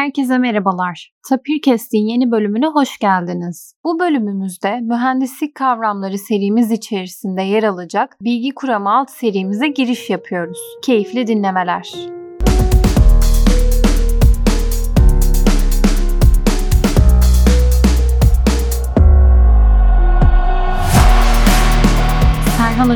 Herkese merhabalar. Tapirkest'in yeni bölümüne hoş geldiniz. Bu bölümümüzde mühendislik kavramları serimiz içerisinde yer alacak bilgi kuramı alt serimize giriş yapıyoruz. Keyifli dinlemeler.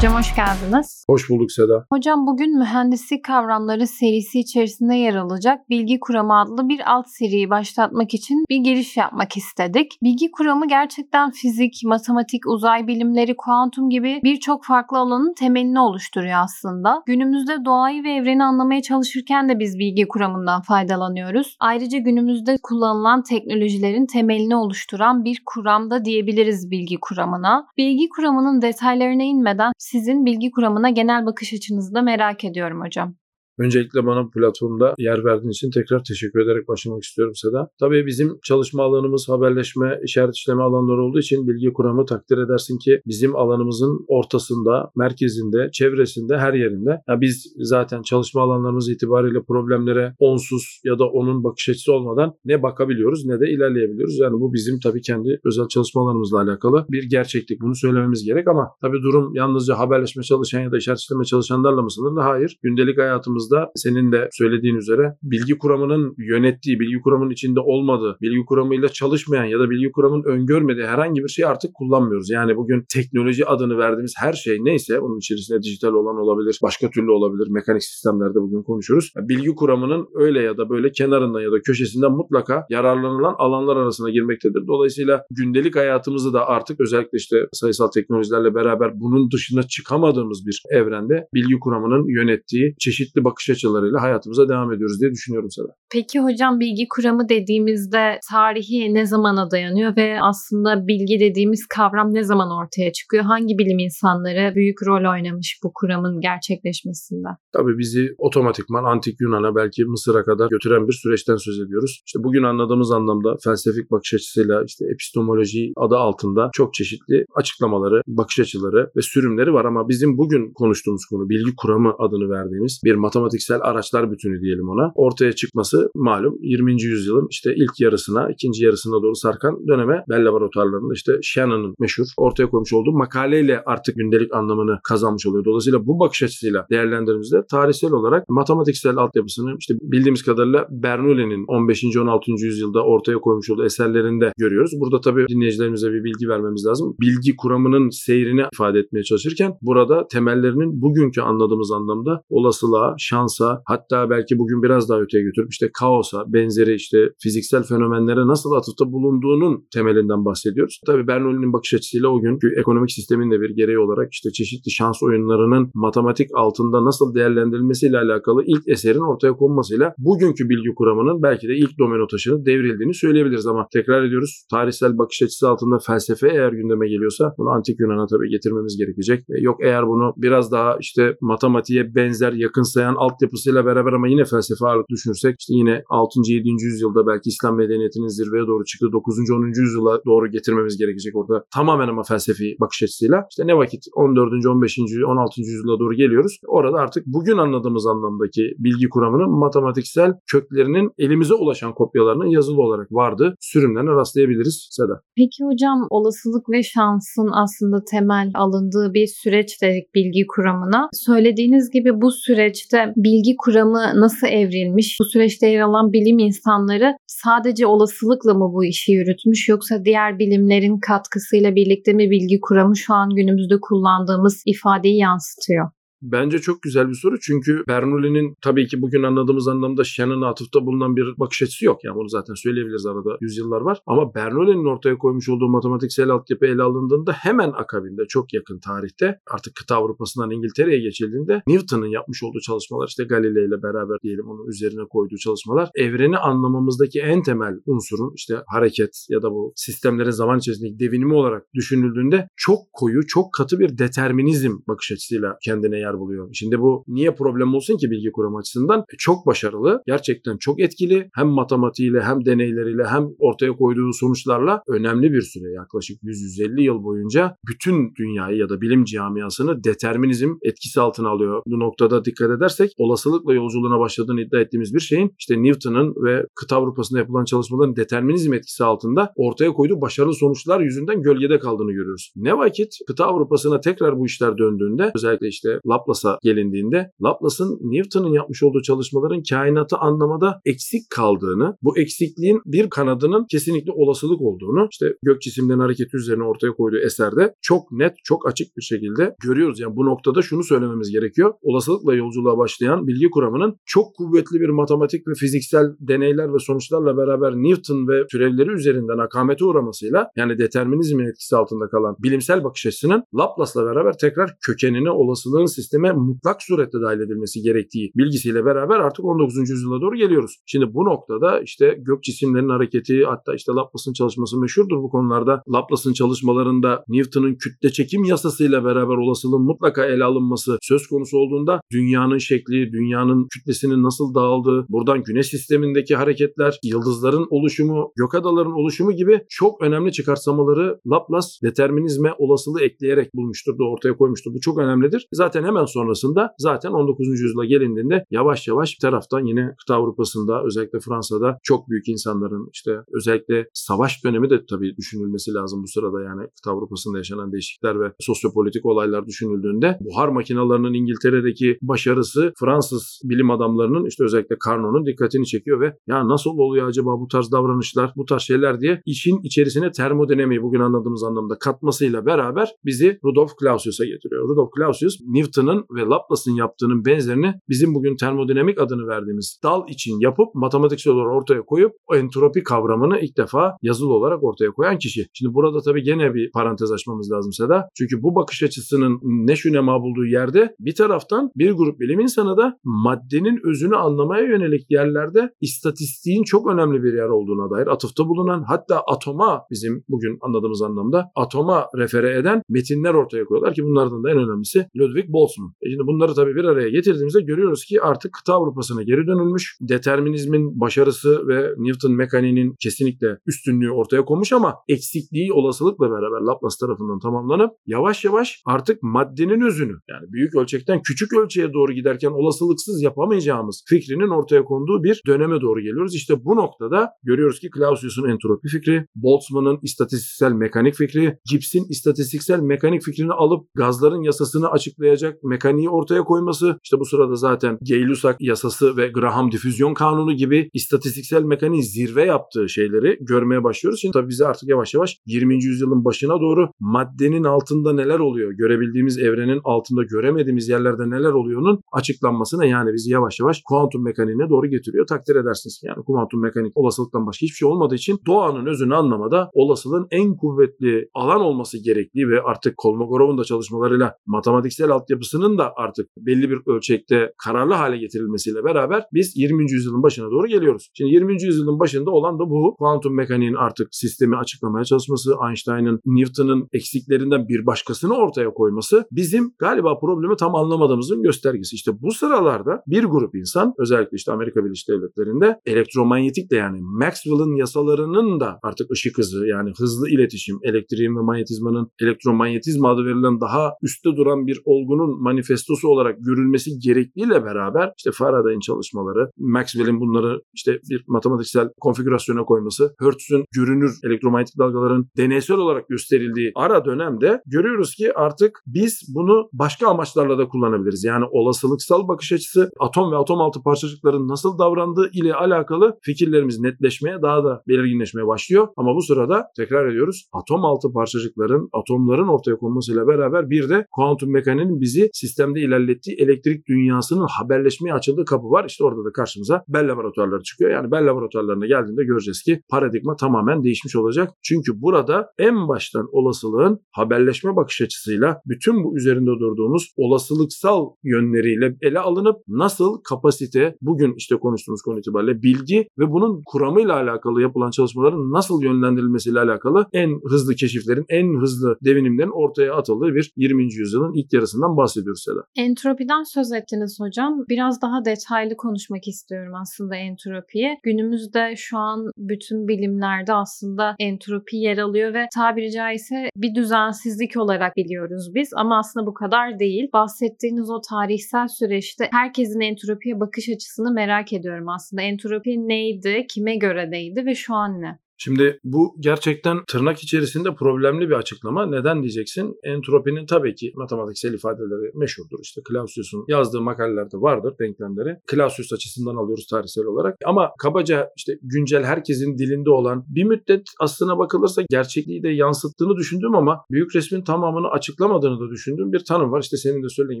Hocam hoş geldiniz. Hoş bulduk Seda. Hocam bugün mühendislik kavramları serisi içerisinde yer alacak Bilgi Kuramı adlı bir alt seriyi başlatmak için bir giriş yapmak istedik. Bilgi kuramı gerçekten fizik, matematik, uzay bilimleri, kuantum gibi birçok farklı alanın temelini oluşturuyor aslında. Günümüzde doğayı ve evreni anlamaya çalışırken de biz bilgi kuramından faydalanıyoruz. Ayrıca günümüzde kullanılan teknolojilerin temelini oluşturan bir kuram da diyebiliriz bilgi kuramına. Bilgi kuramının detaylarına inmeden sizin bilgi kuramına genel bakış açınızı da merak ediyorum hocam. Öncelikle bana bu platformda yer verdiğin için tekrar teşekkür ederek başlamak istiyorum Seda. Tabii bizim çalışma alanımız haberleşme, işaret işleme alanları olduğu için bilgi kuramı takdir edersin ki bizim alanımızın ortasında, merkezinde, çevresinde, her yerinde. Yani biz zaten çalışma alanlarımız itibariyle problemlere onsuz ya da onun bakış açısı olmadan ne bakabiliyoruz ne de ilerleyebiliyoruz. Yani bu bizim tabii kendi özel çalışma alanımızla alakalı bir gerçeklik. Bunu söylememiz gerek ama tabii durum yalnızca haberleşme çalışan ya da işaret işleme çalışanlarla mı sınırlı? Hayır. Gündelik hayatımızda baktığımızda senin de söylediğin üzere bilgi kuramının yönettiği, bilgi kuramının içinde olmadığı, bilgi kuramıyla çalışmayan ya da bilgi kuramının öngörmediği herhangi bir şey artık kullanmıyoruz. Yani bugün teknoloji adını verdiğimiz her şey neyse bunun içerisinde dijital olan olabilir, başka türlü olabilir. Mekanik sistemlerde bugün konuşuyoruz. Bilgi kuramının öyle ya da böyle kenarından ya da köşesinden mutlaka yararlanılan alanlar arasına girmektedir. Dolayısıyla gündelik hayatımızı da artık özellikle işte sayısal teknolojilerle beraber bunun dışına çıkamadığımız bir evrende bilgi kuramının yönettiği çeşitli bakış bakış açılarıyla hayatımıza devam ediyoruz diye düşünüyorum sana. Peki hocam bilgi kuramı dediğimizde tarihi ne zamana dayanıyor ve aslında bilgi dediğimiz kavram ne zaman ortaya çıkıyor? Hangi bilim insanları büyük rol oynamış bu kuramın gerçekleşmesinde? Tabii bizi otomatikman antik Yunan'a belki Mısır'a kadar götüren bir süreçten söz ediyoruz. İşte bugün anladığımız anlamda felsefik bakış açısıyla işte epistemoloji adı altında çok çeşitli açıklamaları, bakış açıları ve sürümleri var ama bizim bugün konuştuğumuz konu bilgi kuramı adını verdiğimiz bir matematik matematiksel araçlar bütünü diyelim ona. Ortaya çıkması malum 20. yüzyılın işte ilk yarısına, ikinci yarısına doğru sarkan döneme Bell laboratuvarlarında işte Shannon'ın meşhur ortaya koymuş olduğu makaleyle artık gündelik anlamını kazanmış oluyor. Dolayısıyla bu bakış açısıyla değerlendirdiğimizde tarihsel olarak matematiksel altyapısını işte bildiğimiz kadarıyla Bernoulli'nin 15. 16. yüzyılda ortaya koymuş olduğu eserlerinde görüyoruz. Burada tabii dinleyicilerimize bir bilgi vermemiz lazım. Bilgi kuramının seyrini ifade etmeye çalışırken burada temellerinin bugünkü anladığımız anlamda olasılığa, şansa hatta belki bugün biraz daha öteye götürüp işte kaosa benzeri işte fiziksel fenomenlere nasıl atıfta bulunduğunun temelinden bahsediyoruz. Tabii Bernoulli'nin bakış açısıyla o günkü ekonomik sistemin de bir gereği olarak işte çeşitli şans oyunlarının matematik altında nasıl değerlendirilmesiyle alakalı ilk eserin ortaya konmasıyla bugünkü bilgi kuramının belki de ilk domino taşını devrildiğini söyleyebiliriz ama tekrar ediyoruz tarihsel bakış açısı altında felsefe eğer gündeme geliyorsa bunu antik Yunan'a tabii getirmemiz gerekecek. Yok eğer bunu biraz daha işte matematiğe benzer yakınsayan altyapısıyla beraber ama yine felsefe ağırlık düşünürsek işte yine 6. 7. yüzyılda belki İslam medeniyetinin zirveye doğru çıktığı 9. 10. yüzyıla doğru getirmemiz gerekecek orada. Tamamen ama felsefi bakış açısıyla. İşte ne vakit 14. 15. 16. yüzyıla doğru geliyoruz. Orada artık bugün anladığımız anlamdaki bilgi kuramının matematiksel köklerinin elimize ulaşan kopyalarının yazılı olarak vardı. Sürümlerine rastlayabiliriz Seda. Peki hocam olasılık ve şansın aslında temel alındığı bir süreç dedik bilgi kuramına. Söylediğiniz gibi bu süreçte bilgi kuramı nasıl evrilmiş? Bu süreçte yer alan bilim insanları sadece olasılıkla mı bu işi yürütmüş yoksa diğer bilimlerin katkısıyla birlikte mi bilgi kuramı şu an günümüzde kullandığımız ifadeyi yansıtıyor? Bence çok güzel bir soru çünkü Bernoulli'nin tabii ki bugün anladığımız anlamda Shannon'a atıfta bulunan bir bakış açısı yok. Yani bunu zaten söyleyebiliriz arada yüzyıllar var. Ama Bernoulli'nin ortaya koymuş olduğu matematiksel altyapı ele alındığında hemen akabinde çok yakın tarihte artık kıta Avrupa'sından İngiltere'ye geçildiğinde Newton'un yapmış olduğu çalışmalar işte Galileo ile beraber diyelim onun üzerine koyduğu çalışmalar evreni anlamamızdaki en temel unsurun işte hareket ya da bu sistemlerin zaman içerisindeki devinimi olarak düşünüldüğünde çok koyu, çok katı bir determinizm bakış açısıyla kendine yer yer buluyor. Şimdi bu niye problem olsun ki bilgi kuramı açısından? E, çok başarılı, gerçekten çok etkili. Hem matematiğiyle hem deneyleriyle hem ortaya koyduğu sonuçlarla önemli bir süre yaklaşık 100-150 yıl boyunca bütün dünyayı ya da bilim camiasını determinizm etkisi altına alıyor. Bu noktada dikkat edersek olasılıkla yolculuğuna başladığını iddia ettiğimiz bir şeyin işte Newton'ın ve kıta Avrupa'sında yapılan çalışmaların determinizm etkisi altında ortaya koyduğu başarılı sonuçlar yüzünden gölgede kaldığını görüyoruz. Ne vakit kıta Avrupa'sına tekrar bu işler döndüğünde özellikle işte Laplace'a gelindiğinde Laplace'ın Newton'un yapmış olduğu çalışmaların kainatı anlamada eksik kaldığını, bu eksikliğin bir kanadının kesinlikle olasılık olduğunu işte gök cisimlerin hareketi üzerine ortaya koyduğu eserde çok net, çok açık bir şekilde görüyoruz. Yani bu noktada şunu söylememiz gerekiyor. Olasılıkla yolculuğa başlayan bilgi kuramının çok kuvvetli bir matematik ve fiziksel deneyler ve sonuçlarla beraber Newton ve türevleri üzerinden akamete uğramasıyla yani determinizmin etkisi altında kalan bilimsel bakış açısının Laplace'la beraber tekrar kökenini olasılığın sisteme mutlak surette dahil edilmesi gerektiği bilgisiyle beraber artık 19. yüzyıla doğru geliyoruz. Şimdi bu noktada işte gök cisimlerinin hareketi hatta işte Laplace'ın çalışması meşhurdur bu konularda. Laplace'ın çalışmalarında Newton'un kütle çekim yasasıyla beraber olasılığın mutlaka ele alınması söz konusu olduğunda dünyanın şekli, dünyanın kütlesinin nasıl dağıldığı, buradan güneş sistemindeki hareketler, yıldızların oluşumu, gök adaların oluşumu gibi çok önemli çıkarsamaları Laplace determinizme olasılığı ekleyerek bulmuştur da ortaya koymuştur. Bu çok önemlidir. Zaten hemen sonrasında zaten 19. yüzyıla gelindiğinde yavaş yavaş bir taraftan yine kıta Avrupa'sında özellikle Fransa'da çok büyük insanların işte özellikle savaş dönemi de tabii düşünülmesi lazım bu sırada yani kıta Avrupa'sında yaşanan değişiklikler ve sosyopolitik olaylar düşünüldüğünde buhar makinalarının İngiltere'deki başarısı Fransız bilim adamlarının işte özellikle Carnot'un dikkatini çekiyor ve ya nasıl oluyor acaba bu tarz davranışlar, bu tarz şeyler diye işin içerisine termodinamiği bugün anladığımız anlamda katmasıyla beraber bizi Rudolf Clausius'a getiriyor. Rudolf Clausius Newton'ın ve Laplace'ın yaptığının benzerini bizim bugün termodinamik adını verdiğimiz dal için yapıp matematiksel olarak ortaya koyup o entropi kavramını ilk defa yazılı olarak ortaya koyan kişi. Şimdi burada tabii gene bir parantez açmamız lazım Seda. Çünkü bu bakış açısının ne şu ne bulduğu yerde bir taraftan bir grup bilim insanı da maddenin özünü anlamaya yönelik yerlerde istatistiğin çok önemli bir yer olduğuna dair atıfta bulunan hatta atoma bizim bugün anladığımız anlamda atoma refere eden metinler ortaya koyuyorlar ki bunlardan da en önemlisi Ludwig Boltzmann. E şimdi bunları tabii bir araya getirdiğimizde görüyoruz ki artık kıta Avrupa'sına geri dönülmüş. Determinizmin başarısı ve Newton mekaniğinin kesinlikle üstünlüğü ortaya konmuş ama eksikliği olasılıkla beraber Laplace tarafından tamamlanıp yavaş yavaş artık maddenin özünü yani büyük ölçekten küçük ölçeğe doğru giderken olasılıksız yapamayacağımız fikrinin ortaya konduğu bir döneme doğru geliyoruz. İşte bu noktada görüyoruz ki Clausius'un entropi fikri, Boltzmann'ın istatistiksel mekanik fikri, Gibbs'in istatistiksel mekanik fikrini alıp gazların yasasını açıklayacak mekaniği ortaya koyması, işte bu sırada zaten Gay-Lussac yasası ve Graham difüzyon kanunu gibi istatistiksel mekaniğin zirve yaptığı şeyleri görmeye başlıyoruz. Şimdi tabii bize artık yavaş yavaş 20. yüzyılın başına doğru maddenin altında neler oluyor, görebildiğimiz evrenin altında göremediğimiz yerlerde neler oluyor'nun açıklanmasına yani bizi yavaş yavaş kuantum mekaniğine doğru getiriyor. Takdir edersiniz. Yani kuantum mekanik olasılıktan başka hiçbir şey olmadığı için doğanın özünü anlamada olasılığın en kuvvetli alan olması gerektiği ve artık Kolmogorov'un da çalışmalarıyla matematiksel altyapısının da artık belli bir ölçekte kararlı hale getirilmesiyle beraber biz 20. yüzyılın başına doğru geliyoruz. Şimdi 20. yüzyılın başında olan da bu kuantum mekaniğin artık sistemi açıklamaya çalışması, Einstein'ın, Newton'ın eksiklerinden bir başkasını ortaya koyması bizim galiba problemi tam anlamadığımızın göstergesi. İşte bu sıralarda bir grup insan özellikle işte Amerika Birleşik Devletleri'nde elektromanyetik de yani Maxwell'ın yasalarının da artık ışık hızı yani hızlı iletişim, elektriğin ve manyetizmanın elektromanyetizma adı verilen daha üstte duran bir olgunun manifestosu olarak görülmesi gerekliğiyle beraber işte Faraday'ın çalışmaları, Maxwell'in bunları işte bir matematiksel konfigürasyona koyması, Hertz'ün görünür elektromanyetik dalgaların deneysel olarak gösterildiği ara dönemde görüyoruz ki artık biz bunu başka amaçlarla da kullanabiliriz. Yani olasılıksal bakış açısı atom ve atom altı parçacıkların nasıl davrandığı ile alakalı fikirlerimiz netleşmeye daha da belirginleşmeye başlıyor. Ama bu sırada tekrar ediyoruz atom altı parçacıkların atomların ortaya konmasıyla beraber bir de kuantum mekaniğinin bizi sistemde ilerlettiği elektrik dünyasının haberleşmeye açıldığı kapı var. İşte orada da karşımıza Bell laboratuvarları çıkıyor. Yani Bell laboratuvarlarına geldiğinde göreceğiz ki paradigma tamamen değişmiş olacak. Çünkü burada en baştan olasılığın haberleşme bakış açısıyla bütün bu üzerinde durduğumuz olasılıksal yönleriyle ele alınıp nasıl kapasite bugün işte konuştuğumuz konu itibariyle bilgi ve bunun kuramıyla alakalı yapılan çalışmaların nasıl yönlendirilmesiyle alakalı en hızlı keşiflerin, en hızlı devinimlerin ortaya atıldığı bir 20. yüzyılın ilk yarısından bahsediyoruz bahsediyoruz Seda. Entropiden söz ettiniz hocam. Biraz daha detaylı konuşmak istiyorum aslında entropiyi. Günümüzde şu an bütün bilimlerde aslında entropi yer alıyor ve tabiri caizse bir düzensizlik olarak biliyoruz biz ama aslında bu kadar değil. Bahsettiğiniz o tarihsel süreçte herkesin entropiye bakış açısını merak ediyorum aslında. Entropi neydi, kime göre neydi ve şu an ne? Şimdi bu gerçekten tırnak içerisinde problemli bir açıklama. Neden diyeceksin? Entropinin tabii ki matematiksel ifadeleri meşhurdur. İşte Clausius'un yazdığı makalelerde vardır denklemleri. Clausius açısından alıyoruz tarihsel olarak. Ama kabaca işte güncel herkesin dilinde olan bir müddet aslına bakılırsa gerçekliği de yansıttığını düşündüm ama büyük resmin tamamını açıklamadığını da düşündüğüm bir tanım var. İşte senin de söylediğin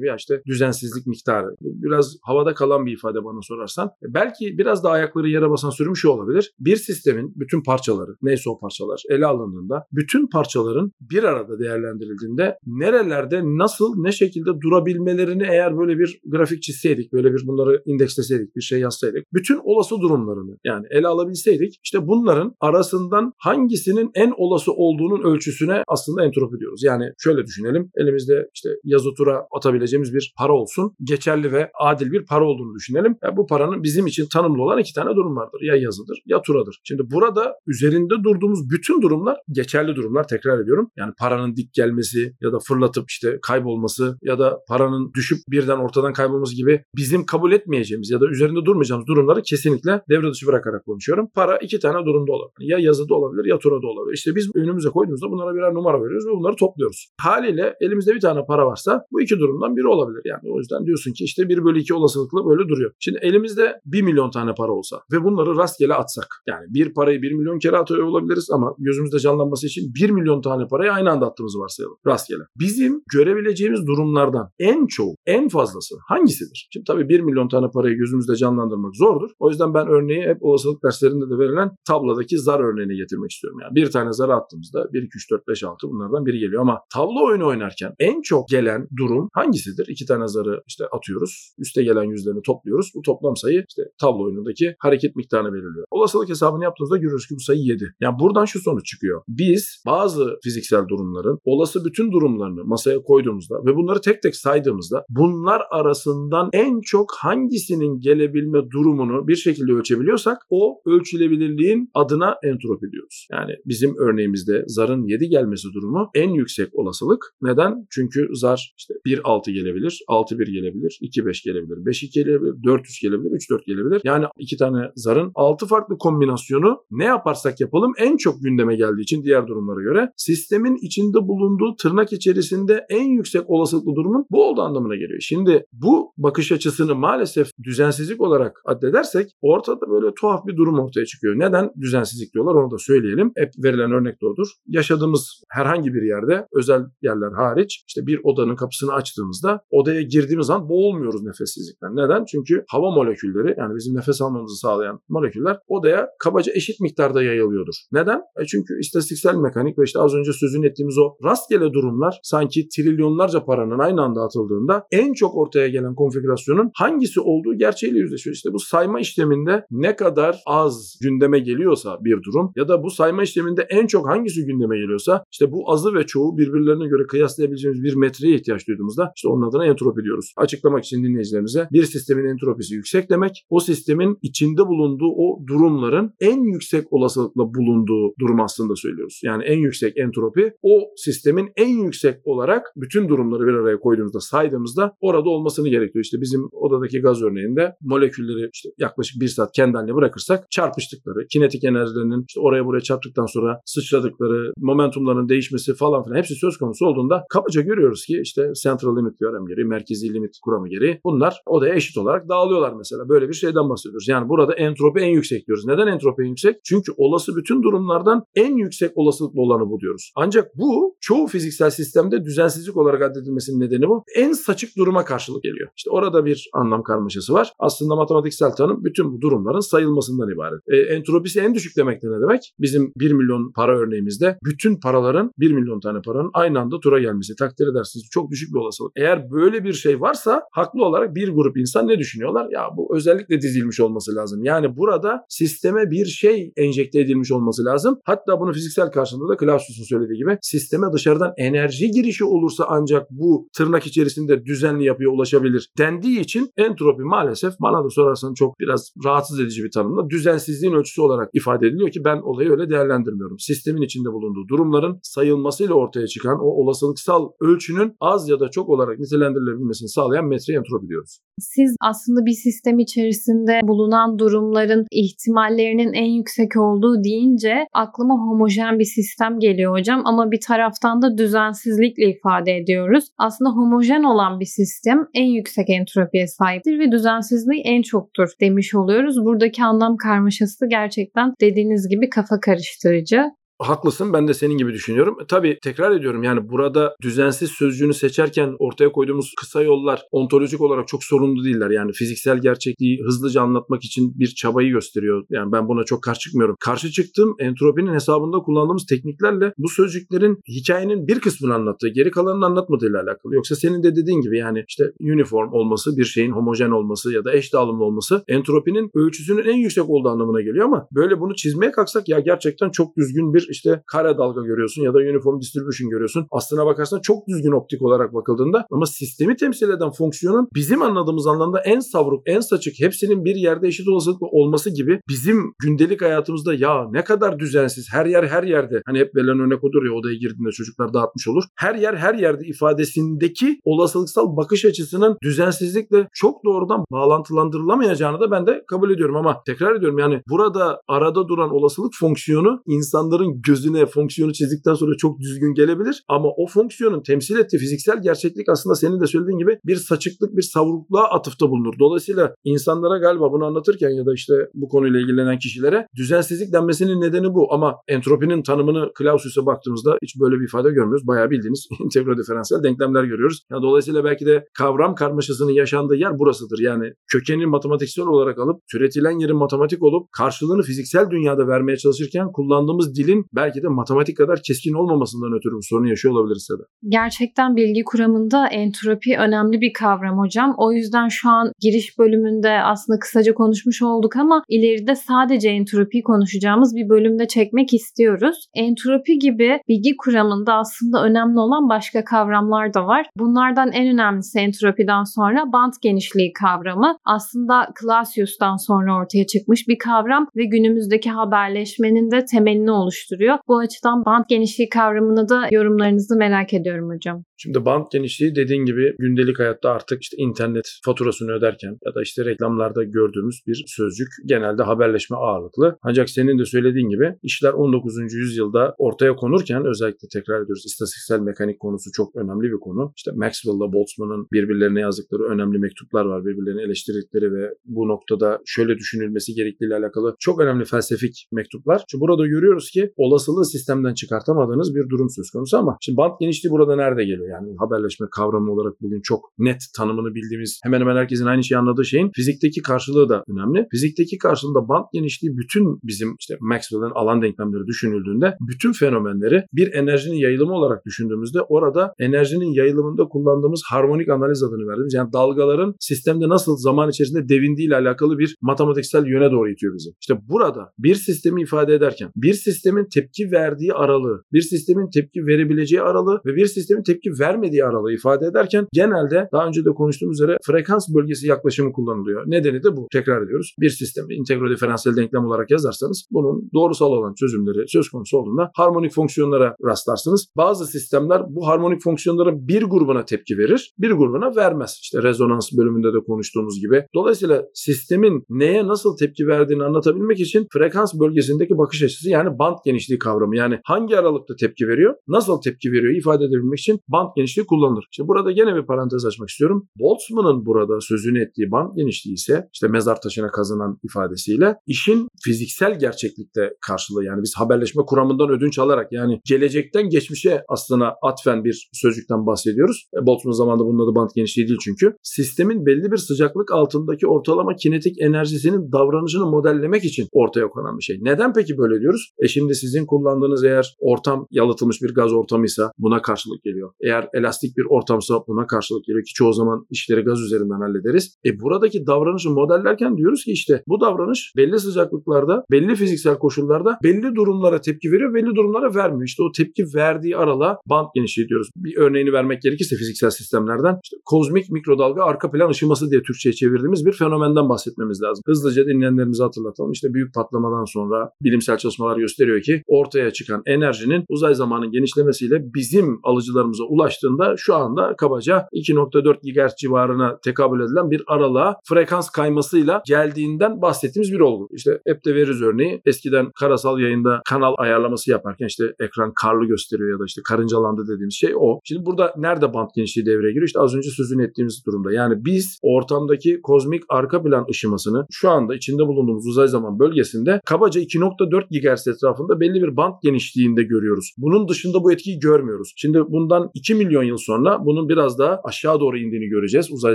gibi ya işte düzensizlik miktarı. Biraz havada kalan bir ifade bana sorarsan. E, belki biraz da ayakları yere basan sürüm olabilir. Bir sistemin bütün parçaları parçaları neyse o parçalar ele alındığında bütün parçaların bir arada değerlendirildiğinde nerelerde nasıl ne şekilde durabilmelerini eğer böyle bir grafik çizseydik böyle bir bunları indeksleseydik bir şey yazsaydık bütün olası durumlarını yani ele alabilseydik işte bunların arasından hangisinin en olası olduğunun ölçüsüne aslında entropi diyoruz. Yani şöyle düşünelim elimizde işte yazı tura atabileceğimiz bir para olsun geçerli ve adil bir para olduğunu düşünelim. Yani bu paranın bizim için tanımlı olan iki tane durum vardır. Ya yazıdır ya turadır. Şimdi burada üzerinde durduğumuz bütün durumlar geçerli durumlar tekrar ediyorum. Yani paranın dik gelmesi ya da fırlatıp işte kaybolması ya da paranın düşüp birden ortadan kaybolması gibi bizim kabul etmeyeceğimiz ya da üzerinde durmayacağımız durumları kesinlikle devre dışı bırakarak konuşuyorum. Para iki tane durumda olabilir. Ya yazıda olabilir ya turada olabilir. İşte biz önümüze koyduğumuzda bunlara birer numara veriyoruz ve bunları topluyoruz. Haliyle elimizde bir tane para varsa bu iki durumdan biri olabilir. Yani o yüzden diyorsun ki işte 1 bölü 2 olasılıkla böyle duruyor. Şimdi elimizde 1 milyon tane para olsa ve bunları rastgele atsak. Yani bir parayı 1 milyon kere kere atıyor olabiliriz ama gözümüzde canlanması için 1 milyon tane parayı aynı anda attığımızı varsayalım rastgele. Bizim görebileceğimiz durumlardan en çoğu, en fazlası hangisidir? Şimdi tabii 1 milyon tane parayı gözümüzde canlandırmak zordur. O yüzden ben örneği hep olasılık derslerinde de verilen tablodaki zar örneğini getirmek istiyorum. Yani bir tane zarı attığımızda 1, 2, 3, 4, 5, 6 bunlardan biri geliyor ama tablo oyunu oynarken en çok gelen durum hangisidir? İki tane zarı işte atıyoruz. Üste gelen yüzlerini topluyoruz. Bu toplam sayı işte tablo oyunundaki hareket miktarını belirliyor. Olasılık hesabını yaptığımızda görürüz ki bu sayı 7. Yani buradan şu sonuç çıkıyor. Biz bazı fiziksel durumların olası bütün durumlarını masaya koyduğumuzda ve bunları tek tek saydığımızda bunlar arasından en çok hangisinin gelebilme durumunu bir şekilde ölçebiliyorsak o ölçülebilirliğin adına entropi diyoruz. Yani bizim örneğimizde zarın 7 gelmesi durumu en yüksek olasılık. Neden? Çünkü zar işte 1-6 gelebilir, 6-1 gelebilir, 2-5 gelebilir, 5-2 gelebilir, 4-3 gelebilir, 3-4 gelebilir. Yani iki tane zarın 6 farklı kombinasyonu ne yaparsak yaparsak yapalım en çok gündeme geldiği için diğer durumlara göre sistemin içinde bulunduğu tırnak içerisinde en yüksek olasılıklı durumun bu olduğu anlamına geliyor. Şimdi bu bakış açısını maalesef düzensizlik olarak addedersek ortada böyle tuhaf bir durum ortaya çıkıyor. Neden düzensizlik diyorlar onu da söyleyelim. Hep verilen örnek de odur. Yaşadığımız herhangi bir yerde özel yerler hariç işte bir odanın kapısını açtığımızda odaya girdiğimiz zaman boğulmuyoruz nefessizlikten. Neden? Çünkü hava molekülleri yani bizim nefes almamızı sağlayan moleküller odaya kabaca eşit miktarda yayılıyordur. Neden? E çünkü istatistiksel mekanik ve işte az önce sözünü ettiğimiz o rastgele durumlar sanki trilyonlarca paranın aynı anda atıldığında en çok ortaya gelen konfigürasyonun hangisi olduğu gerçeğiyle yüzleşiyor. İşte bu sayma işleminde ne kadar az gündeme geliyorsa bir durum ya da bu sayma işleminde en çok hangisi gündeme geliyorsa işte bu azı ve çoğu birbirlerine göre kıyaslayabileceğimiz bir metreye ihtiyaç duyduğumuzda işte onun adına entropi diyoruz. Açıklamak için dinleyicilerimize bir sistemin entropisi yüksek demek o sistemin içinde bulunduğu o durumların en yüksek olasılık olasılıkla bulunduğu durum aslında söylüyoruz. Yani en yüksek entropi o sistemin en yüksek olarak bütün durumları bir araya koyduğumuzda saydığımızda orada olmasını gerekiyor. İşte bizim odadaki gaz örneğinde molekülleri işte yaklaşık bir saat kendi haline bırakırsak çarpıştıkları, kinetik enerjilerinin işte oraya buraya çarptıktan sonra sıçradıkları, momentumların değişmesi falan filan hepsi söz konusu olduğunda kabaca görüyoruz ki işte central limit teorem gereği, merkezi limit kuramı gereği bunlar odaya eşit olarak dağılıyorlar mesela. Böyle bir şeyden bahsediyoruz. Yani burada entropi en yüksek diyoruz. Neden entropi en yüksek? Çünkü olası olası bütün durumlardan en yüksek olasılıklı olanı bu diyoruz. Ancak bu çoğu fiziksel sistemde düzensizlik olarak addedilmesinin nedeni bu. En saçık duruma karşılık geliyor. İşte orada bir anlam karmaşası var. Aslında matematiksel tanım bütün bu durumların sayılmasından ibaret. E, entropisi en düşük demek de ne demek? Bizim 1 milyon para örneğimizde bütün paraların 1 milyon tane paranın aynı anda tura gelmesi. Takdir edersiniz çok düşük bir olasılık. Eğer böyle bir şey varsa haklı olarak bir grup insan ne düşünüyorlar? Ya bu özellikle dizilmiş olması lazım. Yani burada sisteme bir şey enjekte edilmiş olması lazım. Hatta bunu fiziksel karşılığında da Clausius'un söylediği gibi sisteme dışarıdan enerji girişi olursa ancak bu tırnak içerisinde düzenli yapıya ulaşabilir dendiği için entropi maalesef bana da sorarsan çok biraz rahatsız edici bir tanımla düzensizliğin ölçüsü olarak ifade ediliyor ki ben olayı öyle değerlendirmiyorum. Sistemin içinde bulunduğu durumların sayılmasıyla ortaya çıkan o olasılıksal ölçünün az ya da çok olarak nitelendirilebilmesini sağlayan metre entropi diyoruz. Siz aslında bir sistem içerisinde bulunan durumların ihtimallerinin en yüksek olduğu deyince aklıma homojen bir sistem geliyor hocam ama bir taraftan da düzensizlikle ifade ediyoruz. Aslında homojen olan bir sistem en yüksek entropiye sahiptir ve düzensizliği en çoktur demiş oluyoruz. Buradaki anlam karmaşası gerçekten dediğiniz gibi kafa karıştırıcı. Haklısın ben de senin gibi düşünüyorum. E, tabii tekrar ediyorum yani burada düzensiz sözcüğünü seçerken ortaya koyduğumuz kısa yollar ontolojik olarak çok sorumlu değiller. Yani fiziksel gerçekliği hızlıca anlatmak için bir çabayı gösteriyor. Yani ben buna çok karşı çıkmıyorum. Karşı çıktığım entropinin hesabında kullandığımız tekniklerle bu sözcüklerin hikayenin bir kısmını anlattığı, geri kalanını anlatmadığıyla alakalı. Yoksa senin de dediğin gibi yani işte uniform olması, bir şeyin homojen olması ya da eş dağılımlı olması entropinin ölçüsünün en yüksek olduğu anlamına geliyor ama böyle bunu çizmeye kalksak ya gerçekten çok düzgün bir işte kare dalga görüyorsun ya da uniform distribution görüyorsun. Aslına bakarsan çok düzgün optik olarak bakıldığında ama sistemi temsil eden fonksiyonun bizim anladığımız anlamda en savruk, en saçık, hepsinin bir yerde eşit olasılıkla olması gibi bizim gündelik hayatımızda ya ne kadar düzensiz, her yer her yerde. Hani hep verilen örnek odur ya odaya girdiğinde çocuklar dağıtmış olur. Her yer her yerde ifadesindeki olasılıksal bakış açısının düzensizlikle çok doğrudan bağlantılandırılamayacağını da ben de kabul ediyorum ama tekrar ediyorum yani burada arada duran olasılık fonksiyonu insanların gözüne fonksiyonu çizdikten sonra çok düzgün gelebilir. Ama o fonksiyonun temsil ettiği fiziksel gerçeklik aslında senin de söylediğin gibi bir saçıklık, bir savrukluğa atıfta bulunur. Dolayısıyla insanlara galiba bunu anlatırken ya da işte bu konuyla ilgilenen kişilere düzensizlik denmesinin nedeni bu. Ama entropinin tanımını Clausius'a baktığımızda hiç böyle bir ifade görmüyoruz. Bayağı bildiğiniz integro diferansiyel denklemler görüyoruz. Yani dolayısıyla belki de kavram karmaşasının yaşandığı yer burasıdır. Yani kökeni matematiksel olarak alıp türetilen yerin matematik olup karşılığını fiziksel dünyada vermeye çalışırken kullandığımız dilin belki de matematik kadar keskin olmamasından ötürü bu sorunu yaşıyor olabiliriz de. Gerçekten bilgi kuramında entropi önemli bir kavram hocam. O yüzden şu an giriş bölümünde aslında kısaca konuşmuş olduk ama ileride sadece entropi konuşacağımız bir bölümde çekmek istiyoruz. Entropi gibi bilgi kuramında aslında önemli olan başka kavramlar da var. Bunlardan en önemlisi entropiden sonra band genişliği kavramı. Aslında Clausius'tan sonra ortaya çıkmış bir kavram ve günümüzdeki haberleşmenin de temelini oluşturuyor oluşturuyor. Bu açıdan band genişliği kavramını da yorumlarınızı merak ediyorum hocam. Şimdi band genişliği dediğin gibi gündelik hayatta artık işte internet faturasını öderken ya da işte reklamlarda gördüğümüz bir sözcük genelde haberleşme ağırlıklı. Ancak senin de söylediğin gibi işler 19. yüzyılda ortaya konurken özellikle tekrar ediyoruz istatistiksel mekanik konusu çok önemli bir konu. İşte Maxwell'la Boltzmann'ın birbirlerine yazdıkları önemli mektuplar var. Birbirlerini eleştirdikleri ve bu noktada şöyle düşünülmesi gerektiğiyle alakalı çok önemli felsefik mektuplar. Şimdi burada görüyoruz ki olasılığı sistemden çıkartamadığınız bir durum söz konusu ama şimdi band genişliği burada nerede geliyor? Yani haberleşme kavramı olarak bugün çok net tanımını bildiğimiz hemen hemen herkesin aynı şeyi anladığı şeyin fizikteki karşılığı da önemli. Fizikteki karşılığında band genişliği bütün bizim işte Maxwell'ın alan denklemleri düşünüldüğünde bütün fenomenleri bir enerjinin yayılımı olarak düşündüğümüzde orada enerjinin yayılımında kullandığımız harmonik analiz adını verdiğimiz yani dalgaların sistemde nasıl zaman içerisinde devindiği ile alakalı bir matematiksel yöne doğru itiyor bizi. İşte burada bir sistemi ifade ederken bir sistemin tepki verdiği aralığı, bir sistemin tepki verebileceği aralığı ve bir sistemin tepki vermediği aralığı ifade ederken genelde daha önce de konuştuğumuz üzere frekans bölgesi yaklaşımı kullanılıyor. Nedeni de bu. Tekrar ediyoruz. Bir sistemi integro diferansiyel denklem olarak yazarsanız bunun doğrusal olan çözümleri söz konusu olduğunda harmonik fonksiyonlara rastlarsınız. Bazı sistemler bu harmonik fonksiyonların bir grubuna tepki verir, bir grubuna vermez. İşte rezonans bölümünde de konuştuğumuz gibi. Dolayısıyla sistemin neye nasıl tepki verdiğini anlatabilmek için frekans bölgesindeki bakış açısı yani band genişliği kavramı yani hangi aralıkta tepki veriyor, nasıl tepki veriyor ifade edebilmek için band genişliği kullanılır. İşte burada gene bir parantez açmak istiyorum. Boltzmann'ın burada sözünü ettiği band genişliği ise işte mezar taşına kazınan ifadesiyle işin fiziksel gerçeklikte karşılığı yani biz haberleşme kuramından ödünç alarak yani gelecekten geçmişe aslında atfen bir sözcükten bahsediyoruz. E, Boltzmann zamanında bunun adı band genişliği değil çünkü. Sistemin belli bir sıcaklık altındaki ortalama kinetik enerjisinin davranışını modellemek için ortaya konan bir şey. Neden peki böyle diyoruz? E şimdi sizin kullandığınız eğer ortam yalıtılmış bir gaz ortamıysa buna karşılık geliyor. Eğer elastik bir ortamsa buna karşılık geliyor ki çoğu zaman işleri gaz üzerinden hallederiz. E buradaki davranışı modellerken diyoruz ki işte bu davranış belli sıcaklıklarda, belli fiziksel koşullarda belli durumlara tepki veriyor, belli durumlara vermiyor. İşte o tepki verdiği arala band genişliği diyoruz. Bir örneğini vermek gerekirse fiziksel sistemlerden işte kozmik mikrodalga arka plan ışıması diye Türkçe'ye çevirdiğimiz bir fenomenden bahsetmemiz lazım. Hızlıca dinleyenlerimize hatırlatalım. İşte büyük patlamadan sonra bilimsel çalışmalar gösteriyor ki ortaya çıkan enerjinin uzay zamanın genişlemesiyle bizim alıcılarımıza ulaştığında şu anda kabaca 2.4 GHz civarına tekabül edilen bir aralığa frekans kaymasıyla geldiğinden bahsettiğimiz bir olgu. İşte hep de veririz örneği. Eskiden karasal yayında kanal ayarlaması yaparken işte ekran karlı gösteriyor ya da işte karıncalandı dediğimiz şey o. Şimdi burada nerede band genişliği devreye giriyor? İşte az önce sözünü ettiğimiz durumda. Yani biz ortamdaki kozmik arka plan ışımasını şu anda içinde bulunduğumuz uzay zaman bölgesinde kabaca 2.4 GHz etrafında belli bir band genişliğinde görüyoruz. Bunun dışında bu etkiyi görmüyoruz. Şimdi bundan 2 milyon yıl sonra bunun biraz daha aşağı doğru indiğini göreceğiz. Uzay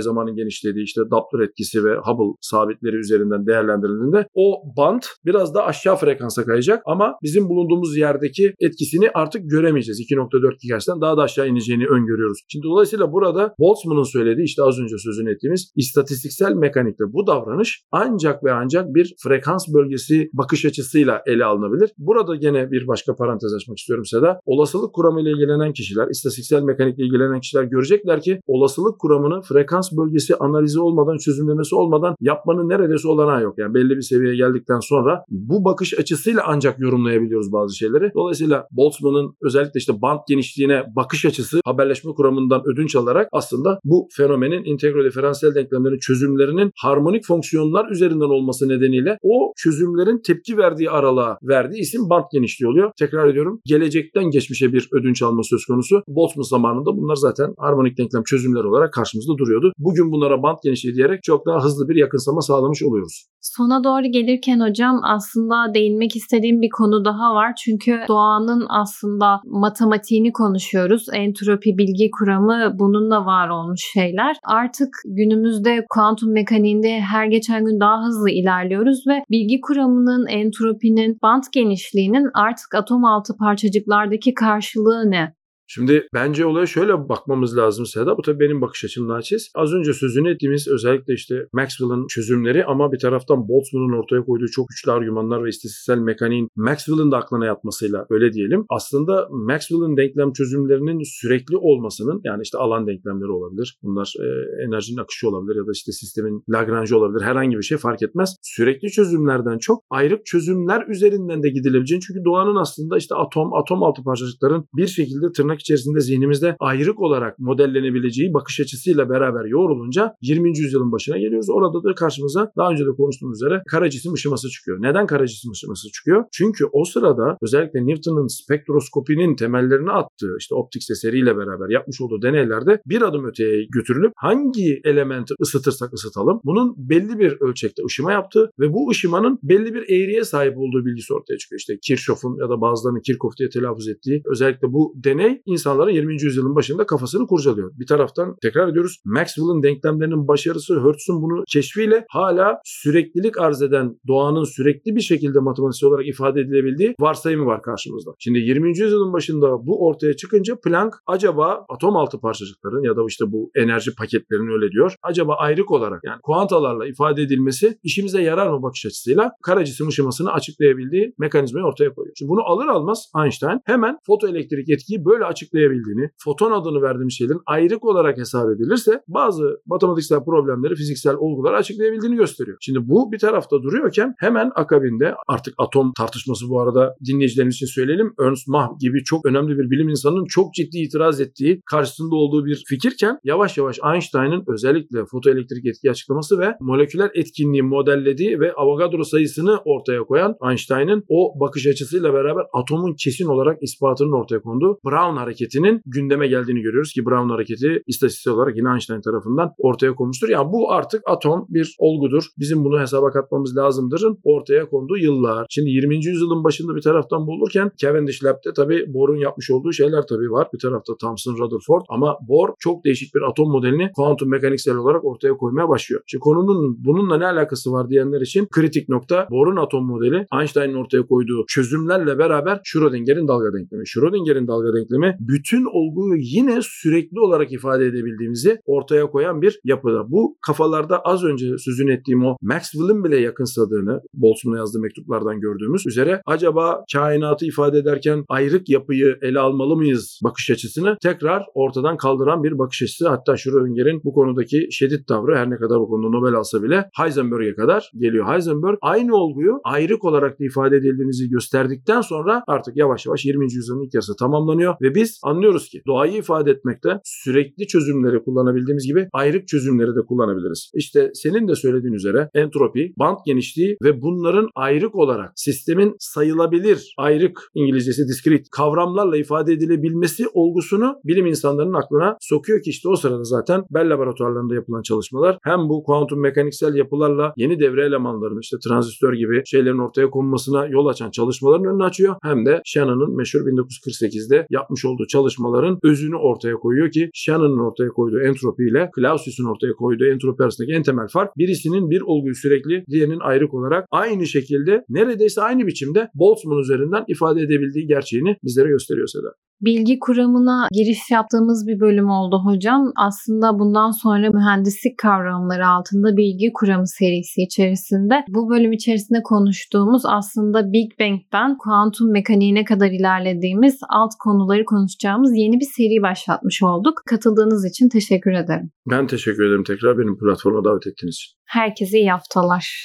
zamanın genişlediği işte Doppler etkisi ve Hubble sabitleri üzerinden değerlendirildiğinde o band biraz daha aşağı frekansa kayacak ama bizim bulunduğumuz yerdeki etkisini artık göremeyeceğiz. 2.4 GHz'den daha da aşağı ineceğini öngörüyoruz. Şimdi dolayısıyla burada Boltzmann'ın söylediği işte az önce sözünü ettiğimiz istatistiksel mekanikte bu davranış ancak ve ancak bir frekans bölgesi bakış açısıyla ele alınabilir. Burada gene bir başka parantez açmak istiyorum Seda. Olasılık kuramı ile ilgilenen kişiler, istatistiksel mekanikle ilgilenen kişiler görecekler ki olasılık kuramını frekans bölgesi analizi olmadan, çözümlemesi olmadan yapmanın neredeyse olanağı yok. Yani belli bir seviyeye geldikten sonra bu bakış açısıyla ancak yorumlayabiliyoruz bazı şeyleri. Dolayısıyla Boltzmann'ın özellikle işte band genişliğine bakış açısı haberleşme kuramından ödünç alarak aslında bu fenomenin integral diferansiyel denklemlerin çözümlerinin harmonik fonksiyonlar üzerinden olması nedeniyle o çözümlerin tepki verdiği aralığa verdiği isim band genişliği oluyor. Tekrar ediyorum gelecekten geçmişe bir ödünç alma söz konusu. Boltzmann zamanında bunlar zaten harmonik denklem çözümler olarak karşımızda duruyordu. Bugün bunlara band genişliği diyerek çok daha hızlı bir yakınsama sağlamış oluyoruz. Sona doğru gelirken hocam aslında değinmek istediğim bir konu daha var. Çünkü doğanın aslında matematiğini konuşuyoruz. Entropi bilgi kuramı bununla var olmuş şeyler. Artık günümüzde kuantum mekaniğinde her geçen gün daha hızlı ilerliyoruz ve bilgi kuramının, entropinin, band genişliğinin artık atom altı parçacıklardaki karşılığı ne? Şimdi bence olaya şöyle bakmamız lazım Seda. Bu tabii benim bakış açım naçiz. Az önce sözünü ettiğimiz özellikle işte Maxwell'ın çözümleri ama bir taraftan Boltzmann'ın ortaya koyduğu çok güçlü argümanlar ve istatistiksel mekaniğin Maxwell'ın da aklına yatmasıyla öyle diyelim. Aslında Maxwell'ın denklem çözümlerinin sürekli olmasının yani işte alan denklemleri olabilir. Bunlar e, enerjinin akışı olabilir ya da işte sistemin Lagrange olabilir. Herhangi bir şey fark etmez. Sürekli çözümlerden çok ayrık çözümler üzerinden de gidilebileceğini çünkü doğanın aslında işte atom, atom altı parçacıkların bir şekilde tırnak tırnak içerisinde zihnimizde ayrık olarak modellenebileceği bakış açısıyla beraber yoğrulunca 20. yüzyılın başına geliyoruz. Orada da karşımıza daha önce de konuştuğumuz üzere kara cisim ışıması çıkıyor. Neden kara cisim ışıması çıkıyor? Çünkü o sırada özellikle Newton'un spektroskopinin temellerini attığı işte optik seseriyle beraber yapmış olduğu deneylerde bir adım öteye götürülüp hangi elementi ısıtırsak ısıtalım bunun belli bir ölçekte ışıma yaptığı ve bu ışımanın belli bir eğriye sahip olduğu bilgisi ortaya çıkıyor. İşte Kirchhoff'un ya da bazılarının Kirchhoff diye telaffuz ettiği özellikle bu deney insanların 20. yüzyılın başında kafasını kurcalıyor. Bir taraftan tekrar ediyoruz Maxwell'ın denklemlerinin başarısı Hertz'ün bunu keşfiyle hala süreklilik arz eden doğanın sürekli bir şekilde matematiksel olarak ifade edilebildiği varsayımı var karşımızda. Şimdi 20. yüzyılın başında bu ortaya çıkınca Planck acaba atom altı parçacıkların ya da işte bu enerji paketlerinin öyle diyor. Acaba ayrık olarak yani kuantalarla ifade edilmesi işimize yarar mı bakış açısıyla kara cisim ışımasını açıklayabildiği mekanizmayı ortaya koyuyor. Şimdi bunu alır almaz Einstein hemen fotoelektrik etkiyi böyle açıklayabildiğini, foton adını verdiğimiz şeylerin ayrık olarak hesap edilirse bazı matematiksel problemleri, fiziksel olguları açıklayabildiğini gösteriyor. Şimdi bu bir tarafta duruyorken hemen akabinde artık atom tartışması bu arada dinleyicilerimiz için söyleyelim. Ernst Mach gibi çok önemli bir bilim insanının çok ciddi itiraz ettiği, karşısında olduğu bir fikirken yavaş yavaş Einstein'ın özellikle fotoelektrik etki açıklaması ve moleküler etkinliği modellediği ve Avogadro sayısını ortaya koyan Einstein'ın o bakış açısıyla beraber atomun kesin olarak ispatının ortaya konduğu Brown hareketinin gündeme geldiğini görüyoruz ki Brown hareketi istatistiksel olarak yine Einstein tarafından ortaya konmuştur. Yani bu artık atom bir olgudur. Bizim bunu hesaba katmamız lazımdırın ortaya konduğu yıllar. Şimdi 20. yüzyılın başında bir taraftan bulurken Cavendish Lab'de tabii Bohr'un yapmış olduğu şeyler tabii var. Bir tarafta Thomson, Rutherford ama Bohr çok değişik bir atom modelini kuantum mekaniksel olarak ortaya koymaya başlıyor. Şimdi konunun bununla ne alakası var diyenler için kritik nokta Bohr'un atom modeli Einstein'ın ortaya koyduğu çözümlerle beraber Schrödinger'in dalga denklemi. Schrödinger'in dalga denklemi bütün olguyu yine sürekli olarak ifade edebildiğimizi ortaya koyan bir yapıda. Bu kafalarda az önce sözünü ettiğim o Maxwell'ın bile yakınsadığını Boltzmann'a yazdığı mektuplardan gördüğümüz üzere acaba kainatı ifade ederken ayrık yapıyı ele almalı mıyız bakış açısını tekrar ortadan kaldıran bir bakış açısı. Hatta Schrödinger'in bu konudaki şiddet tavrı her ne kadar bu konuda Nobel alsa bile Heisenberg'e kadar geliyor. Heisenberg aynı olguyu ayrık olarak da ifade edildiğimizi gösterdikten sonra artık yavaş yavaş 20. yüzyılın ilk yarısı tamamlanıyor ve biz anlıyoruz ki doğayı ifade etmekte sürekli çözümleri kullanabildiğimiz gibi ayrık çözümleri de kullanabiliriz. İşte senin de söylediğin üzere entropi, band genişliği ve bunların ayrık olarak sistemin sayılabilir ayrık İngilizcesi discrete kavramlarla ifade edilebilmesi olgusunu bilim insanlarının aklına sokuyor ki işte o sırada zaten Bell laboratuvarlarında yapılan çalışmalar hem bu kuantum mekaniksel yapılarla yeni devre elemanlarının işte transistör gibi şeylerin ortaya konmasına yol açan çalışmaların önünü açıyor hem de Shannon'ın meşhur 1948'de yapmış olduğu çalışmaların özünü ortaya koyuyor ki Shannon'ın ortaya koyduğu entropi ile Clausius'un ortaya koyduğu entropi arasındaki en temel fark birisinin bir olguyu sürekli diğerinin ayrık olarak aynı şekilde neredeyse aynı biçimde Boltzmann üzerinden ifade edebildiği gerçeğini bizlere gösteriyor Seda. Bilgi kuramına giriş yaptığımız bir bölüm oldu hocam. Aslında bundan sonra mühendislik kavramları altında bilgi kuramı serisi içerisinde bu bölüm içerisinde konuştuğumuz aslında Big Bang'den kuantum mekaniğine kadar ilerlediğimiz alt konuları konuşacağımız yeni bir seri başlatmış olduk. Katıldığınız için teşekkür ederim. Ben teşekkür ederim tekrar benim platforma davet ettiğiniz için. Herkese iyi haftalar.